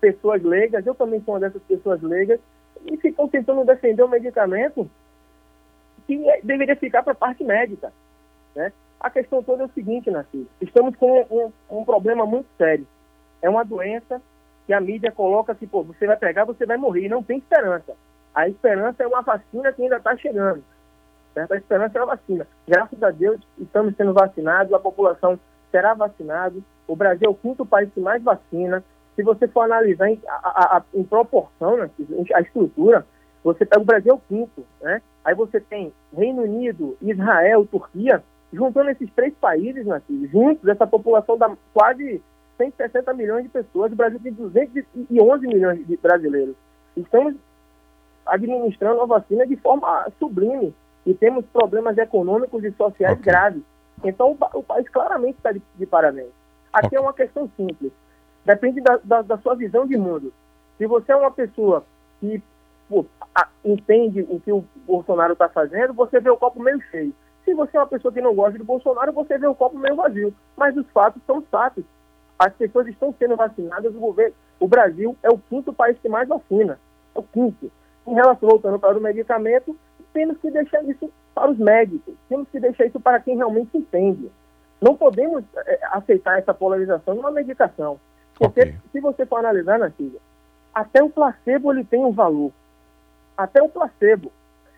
pessoas leigas, eu também sou uma dessas pessoas leigas, e ficam tentando defender o medicamento que é, deveria ficar para a parte médica. Né? A questão toda é o seguinte, Narciso, estamos com um, um, problema muito sério. É uma doença que a mídia coloca que, pô, você vai pegar, você vai morrer, não tem esperança. A esperança é uma vacina que ainda está chegando. Certo? A esperança é uma vacina. Graças a Deus, estamos sendo vacinados, a população será vacinada. O Brasil é o quinto país que mais vacina se você for analisar em, a, a, em proporção, né, a estrutura, você pega o Brasil é o quinto, né? Aí você tem Reino Unido, Israel, Turquia, juntando esses três países, né, juntos, essa população dá quase 160 milhões de pessoas, o Brasil tem 211 milhões de brasileiros. Estamos administrando a vacina de forma sublime e temos problemas econômicos e sociais okay. graves. Então o, o, país claramente está de, de parabéns. Aqui okay. é uma questão simples. Depende da, da, da sua visão de mundo. Se você é uma pessoa que pô, a, entende o que o Bolsonaro está fazendo, você vê o copo meio cheio. Se você é uma pessoa que não gosta do Bolsonaro, você vê o copo meio vazio. Mas os fatos são fatos. As pessoas estão sendo vacinadas, o governo, o Brasil é o quinto país que mais vacina. É o quinto. Em relação, voltando para o medicamento, temos que deixar isso para os médicos, temos que deixar isso para quem realmente entende. Não podemos é, aceitar essa polarização numa medicação. Porque okay. se você for analisar, Nativa, até o placebo ele tem um valor. Até o placebo.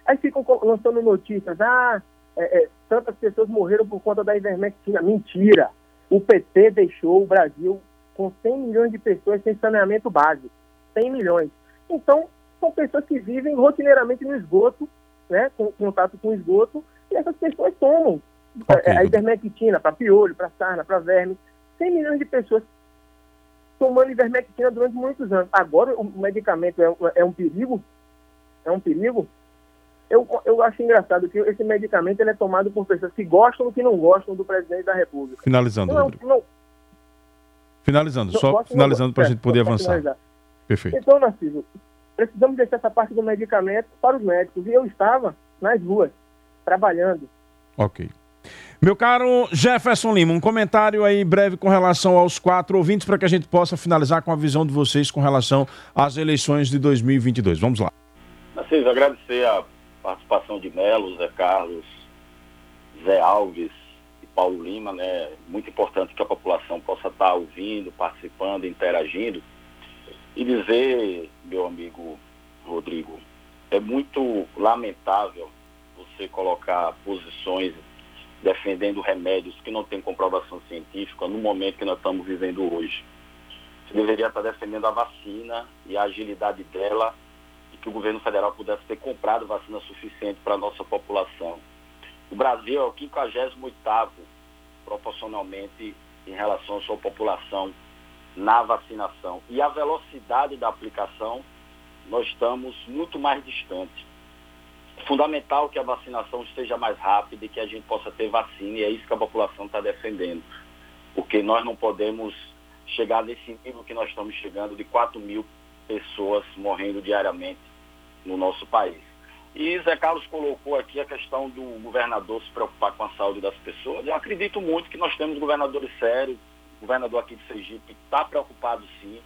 Aí ficam lançando notícias, ah, é, é, tantas pessoas morreram por conta da ivermectina. Mentira! O PT deixou o Brasil com 100 milhões de pessoas sem saneamento básico. 100 milhões. Então, são pessoas que vivem rotineiramente no esgoto, né, com contato com esgoto, e essas pessoas tomam okay. a ivermectina para piolho, para sarna, para verme. 100 milhões de pessoas tomando ivermectina durante muitos anos. Agora o medicamento é, é um perigo, é um perigo. Eu, eu acho engraçado que esse medicamento ele é tomado por pessoas que gostam ou que não gostam do presidente da República. Finalizando, não, não, Finalizando, só finalizando para a gente poder avançar. Finalizar. Perfeito. Então, Narciso, precisamos deixar essa parte do medicamento para os médicos. E eu estava nas ruas, trabalhando. Ok. Meu caro Jefferson Lima, um comentário aí breve com relação aos quatro ouvintes para que a gente possa finalizar com a visão de vocês com relação às eleições de 2022. Vamos lá. Assis, agradecer a participação de Melo, Zé Carlos, Zé Alves e Paulo Lima, né? Muito importante que a população possa estar ouvindo, participando, interagindo. E dizer, meu amigo Rodrigo, é muito lamentável você colocar posições defendendo remédios que não têm comprovação científica no momento que nós estamos vivendo hoje. Você deveria estar defendendo a vacina e a agilidade dela e que o governo federal pudesse ter comprado vacina suficiente para a nossa população. O Brasil é o 58º proporcionalmente em relação à sua população na vacinação. E a velocidade da aplicação, nós estamos muito mais distantes. Fundamental que a vacinação esteja mais rápida e que a gente possa ter vacina, e é isso que a população está defendendo. Porque nós não podemos chegar nesse nível que nós estamos chegando de 4 mil pessoas morrendo diariamente no nosso país. E Zé Carlos colocou aqui a questão do governador se preocupar com a saúde das pessoas. Eu acredito muito que nós temos governadores sérios, o governador aqui de Sergipe está preocupado sim,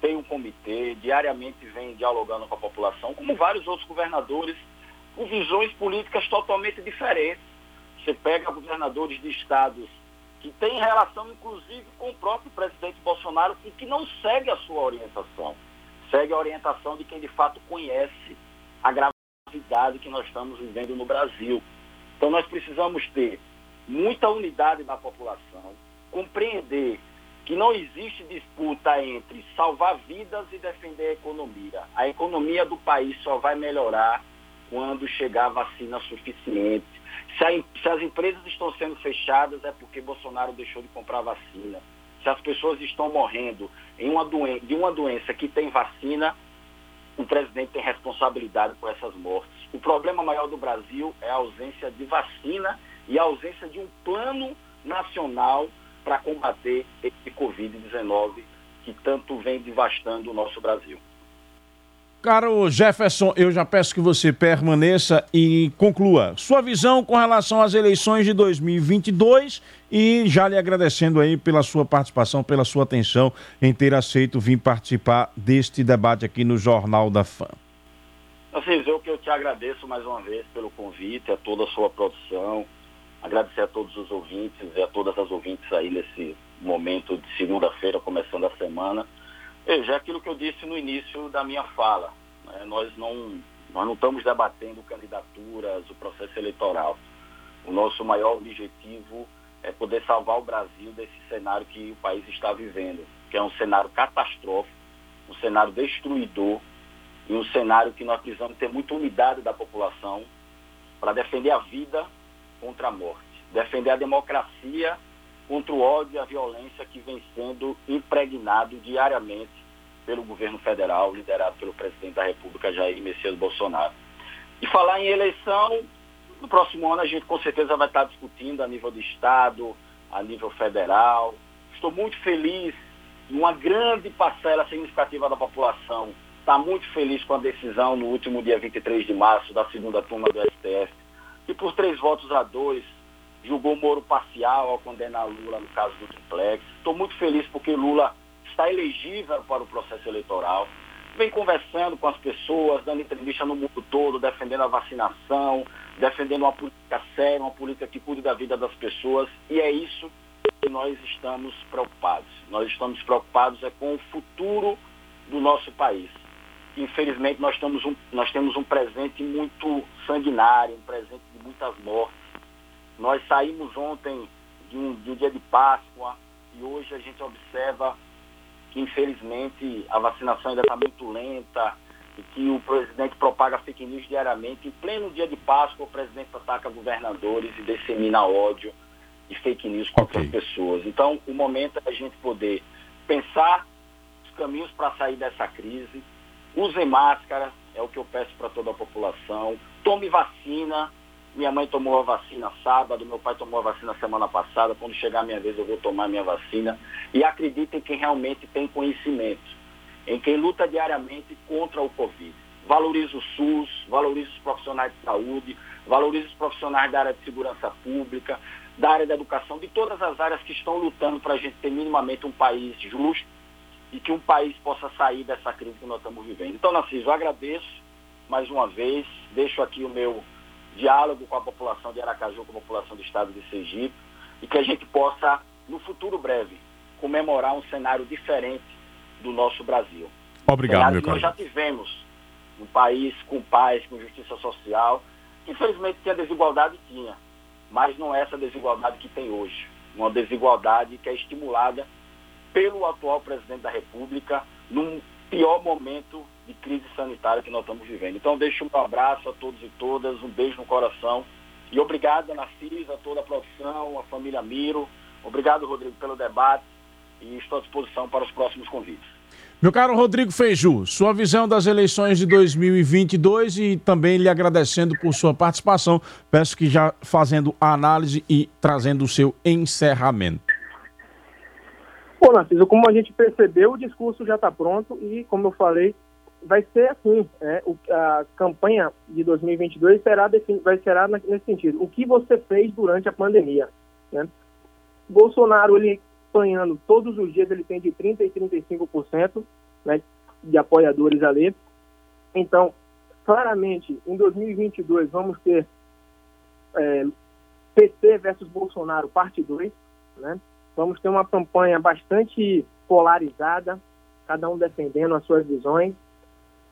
tem um comitê, diariamente vem dialogando com a população, como vários outros governadores, com visões políticas totalmente diferentes. Você pega governadores de estados que têm relação, inclusive, com o próprio presidente Bolsonaro, e que não segue a sua orientação. Segue a orientação de quem de fato conhece a gravidade que nós estamos vivendo no Brasil. Então nós precisamos ter muita unidade da população, compreender que não existe disputa entre salvar vidas e defender a economia. A economia do país só vai melhorar quando chegar vacina suficiente. Se, a, se, as empresas estão sendo fechadas é porque Bolsonaro deixou de comprar vacina. Se as pessoas estão morrendo uma doen de uma doença que tem vacina, o presidente tem responsabilidade por essas mortes. O problema maior do Brasil é a ausência de vacina e a ausência de um plano nacional para combater esse Covid-19 que tanto vem devastando o nosso Brasil. Caro Jefferson, eu já peço que você permaneça e conclua sua visão com relação às eleições de 2022 e já lhe agradecendo aí pela sua participação, pela sua atenção em ter aceito vir participar deste debate aqui no Jornal da Fã. Assim, eu que eu te agradeço mais uma vez pelo convite, a toda a sua produção, agradecer a todos os ouvintes e a todas as ouvintes aí nesse momento de segunda-feira, começando a semana. Veja, é aquilo que eu disse no início da minha fala. Né? Nós, não, nós não estamos debatendo candidaturas, o processo eleitoral. O nosso maior objetivo é poder salvar o Brasil desse cenário que o país está vivendo, que é um cenário catastrófico, um cenário destruidor e um cenário que nós precisamos ter muita unidade da população para defender a vida contra a morte, defender a democracia contra o ódio e a violência que vem sendo impregnado diariamente pelo governo federal, liderado pelo presidente da República, Jair Messias Bolsonaro. E falar em eleição, no próximo ano a gente com certeza vai estar discutindo a nível de Estado, a nível federal. Estou muito feliz, uma grande parcela significativa da população está muito feliz com a decisão no último dia 23 de março da segunda turma do STF, que por três votos a dois julgou Moro parcial ao condenar Lula no caso do triplex. Estou muito feliz porque Lula está elegível para o processo eleitoral. Vem conversando com as pessoas, dando entrevista no mundo todo, defendendo a vacinação, defendendo uma política séria, uma política que cuide da vida das pessoas. E é isso que nós estamos preocupados. Nós estamos preocupados é com o futuro do nosso país. Infelizmente, nós, estamos um, nós temos um presente muito sanguinário, um presente de muitas mortes nós saímos ontem de um, de um dia de Páscoa e hoje a gente observa que, infelizmente, a vacinação ainda está muito lenta e que o presidente propaga fake news diariamente. Em pleno dia de Páscoa, o presidente ataca governadores e dissemina ódio e fake news contra okay. as pessoas. Então, o momento é a gente poder pensar os caminhos para sair dessa crise. Use máscara, é o que eu peço para toda a população. Tome vacina, minha mãe tomou a vacina sábado, meu pai tomou a vacina semana passada. Quando chegar a minha vez, eu vou tomar a minha vacina. E acredito em quem realmente tem conhecimento, em quem luta diariamente contra o Covid. valorize o SUS, valorize os profissionais de saúde, valorize os profissionais da área de segurança pública, da área da educação, de todas as áreas que estão lutando para a gente ter minimamente um país justo e que um país possa sair dessa crise que nós estamos vivendo. Então, Narciso, eu agradeço mais uma vez, deixo aqui o meu diálogo com a população de Aracaju, com a população do estado de Sergipe, e que a gente possa, no futuro breve, comemorar um cenário diferente do nosso Brasil. Obrigado, meu caro. Nós já tivemos um país com paz, com justiça social. Infelizmente tinha desigualdade, tinha, mas não é essa desigualdade que tem hoje. Uma desigualdade que é estimulada pelo atual presidente da República num pior momento de crise sanitária que nós estamos vivendo. Então deixo um abraço a todos e todas, um beijo no coração e obrigado, Ana Cisa, a toda a produção, a família Miro. Obrigado, Rodrigo, pelo debate e estou à disposição para os próximos convites. Meu caro Rodrigo Feiju, sua visão das eleições de 2022 e também lhe agradecendo por sua participação. Peço que já fazendo a análise e trazendo o seu encerramento. Bom, Narciso, como a gente percebeu, o discurso já está pronto e, como eu falei, vai ser assim. É, o, a campanha de 2022 será, vai ser nesse sentido. O que você fez durante a pandemia? Né? Bolsonaro, ele apanhando todos os dias, ele tem de 30% e 35% né, de apoiadores ali. Então, claramente, em 2022 vamos ter é, PT versus Bolsonaro, parte 2, né? Vamos ter uma campanha bastante polarizada, cada um defendendo as suas visões.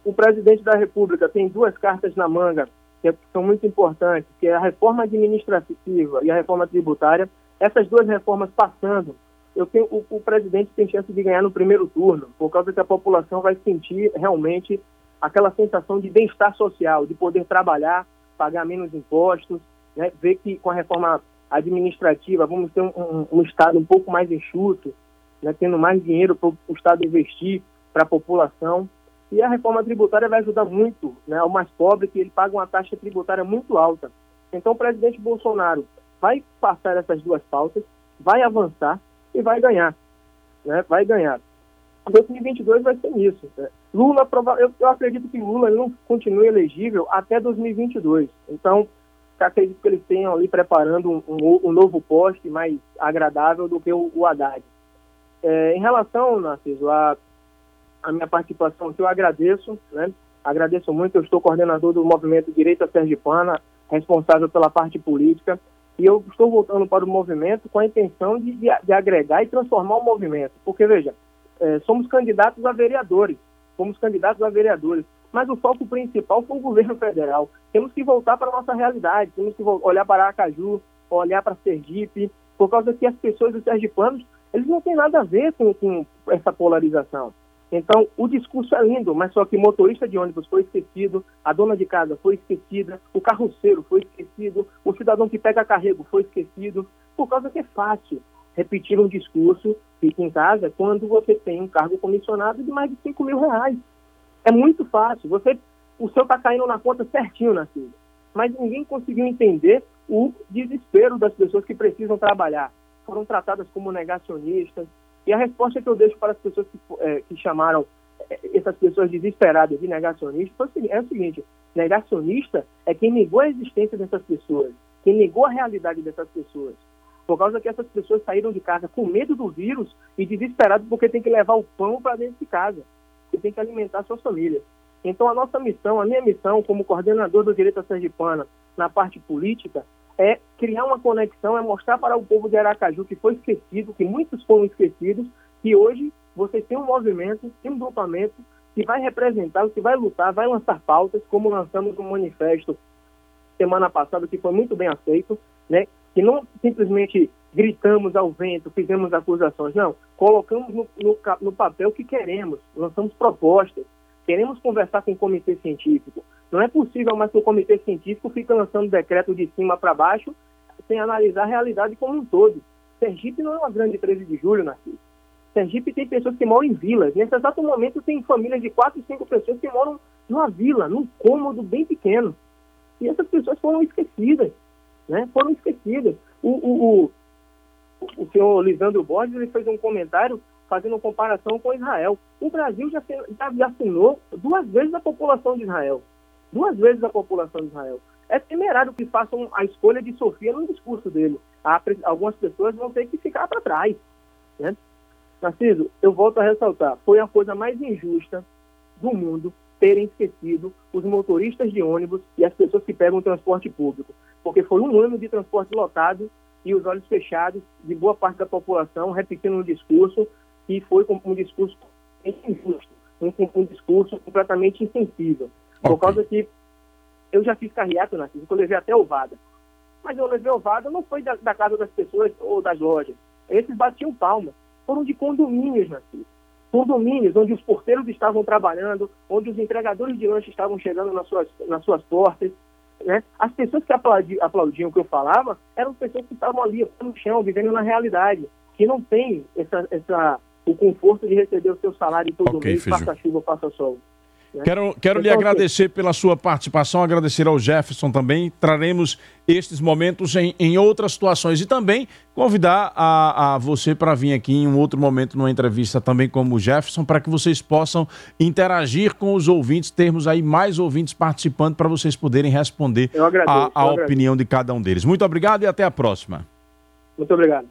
O presidente da República tem duas cartas na manga que são muito importantes, que é a reforma administrativa e a reforma tributária. Essas duas reformas passando eu tenho, o, o, presidente tem chance de ganhar no primeiro turno, por causa que a população vai sentir realmente aquela sensação de bem-estar social, de poder trabalhar, pagar menos impostos, né? ver que com a reforma administrativa vamos ter um, um, um Estado um pouco mais enxuto, né? tendo mais dinheiro para o Estado investir para a população. E a reforma tributária vai ajudar muito né, ao mais pobre, que ele paga uma taxa tributária muito alta. Então, o presidente Bolsonaro vai passar essas duas pautas, vai avançar, e vai ganhar. Né? Vai ganhar. 2022 vai ser isso. Né? Lula, eu, eu, acredito que Lula não continue elegível até 2022. Então, acredito que eles tenham ali preparando um, um, novo poste mais agradável do que o, o Haddad. É, em relação, Narciso, a, a minha participação que eu agradeço, né? agradeço muito, eu estou coordenador do movimento Direita Sergipana, responsável pela parte política. E eu estou voltando para o movimento com a intenção de, de, de agregar e transformar o movimento. Porque, veja, é, somos candidatos a vereadores, fomos candidatos a vereadores, mas o foco principal foi o governo federal. Temos que voltar para a nossa realidade, temos que olhar para Aracaju, olhar para Sergipe, por causa que as pessoas dos sergipanos, eles não têm nada a ver com, com essa polarização. Então, o discurso é lindo, mas só que o motorista de ônibus foi esquecido, a dona de casa foi esquecida, o carroceiro foi esquecido, o cidadão que pega carrego foi esquecido, por causa que é fácil repetir um discurso, fique em casa, quando você tem um cargo comissionado de mais de 5 mil reais. É muito fácil. Você, o seu está caindo na conta certinho, Narciso. Mas ninguém conseguiu entender o desespero das pessoas que precisam trabalhar. Foram tratadas como negacionistas, e a resposta que eu deixo para as pessoas que, é, que chamaram é, essas pessoas desesperadas de negacionistas é o seguinte: negacionista é quem negou a existência dessas pessoas, quem negou a realidade dessas pessoas. Por causa que essas pessoas saíram de casa com medo do vírus e desesperados porque tem que levar o pão para dentro de casa, tem que alimentar suas famílias. Então, a nossa missão, a minha missão como coordenador do Direito Sergipana na parte política, é criar uma conexão, é mostrar para o povo de Aracaju que foi esquecido, que muitos foram esquecidos, que hoje vocês têm um movimento, tem um grupamento que vai representar, que vai lutar, vai lançar pautas, como lançamos um manifesto semana passada, que foi muito bem aceito, né? que não simplesmente gritamos ao vento, fizemos acusações, não, colocamos no, no, no papel o que queremos, lançamos propostas, queremos conversar com o comitê científico, não é possível mais que o comitê científico fique lançando decreto de cima para baixo sem analisar a realidade como um todo. Sergipe não é uma grande 13 de julho, Narciso. Sergipe tem pessoas que moram em vilas. Nesse exato momento tem famílias de quatro, cinco pessoas que moram numa vila, num cômodo bem pequeno. E essas pessoas foram esquecidas, né? Foram esquecidas. O, o, o, o senhor Lisandro Borges ele fez um comentário fazendo comparação com Israel. O Brasil já, já vacinou duas vezes a população de Israel. Duas vezes a população de Israel. É temerário que façam a escolha de Sofia no discurso dele. Há, algumas pessoas vão ter que ficar para trás. Né? Narciso, eu volto a ressaltar, foi a coisa mais injusta do mundo terem esquecido os motoristas de ônibus e as pessoas que pegam o transporte público. Porque foi um ano de transporte lotado e os olhos fechados de boa parte da população repetindo um discurso que foi um discurso injusto, um, um discurso completamente insensível. Okay. Por causa que eu já fiz carreata, Narciso, que eu levei até ovada. Mas eu levei ovada não foi da, da, casa das pessoas ou das lojas. Esses batiam palma. Foram de condomínios, Narciso. Condomínios onde os porteiros estavam trabalhando, onde os entregadores de lanche estavam chegando nas suas, nas suas portas. Né? As pessoas que aplaudiam, aplaudiam o que eu falava eram pessoas que estavam ali no chão, vivendo na realidade, que não tem essa, essa, o conforto de receber o seu salário todo okay, mês, faça chuva, faça sol. Né? Quero, quero lhe agradecer pela sua participação, agradecer ao Jefferson também. Traremos estes momentos em, em outras situações e também convidar a, a você para vir aqui em um outro momento numa entrevista também como o Jefferson, para que vocês possam interagir com os ouvintes, termos aí mais ouvintes participando para vocês poderem responder agradeço, a, a opinião de cada um deles. Muito obrigado e até a próxima. Muito obrigado.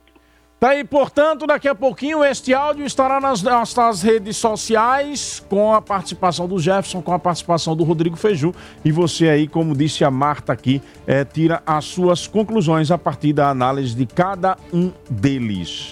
Tá aí, portanto, daqui a pouquinho este áudio estará nas nossas redes sociais com a participação do Jefferson, com a participação do Rodrigo Feiju. E você aí, como disse a Marta aqui, é, tira as suas conclusões a partir da análise de cada um deles.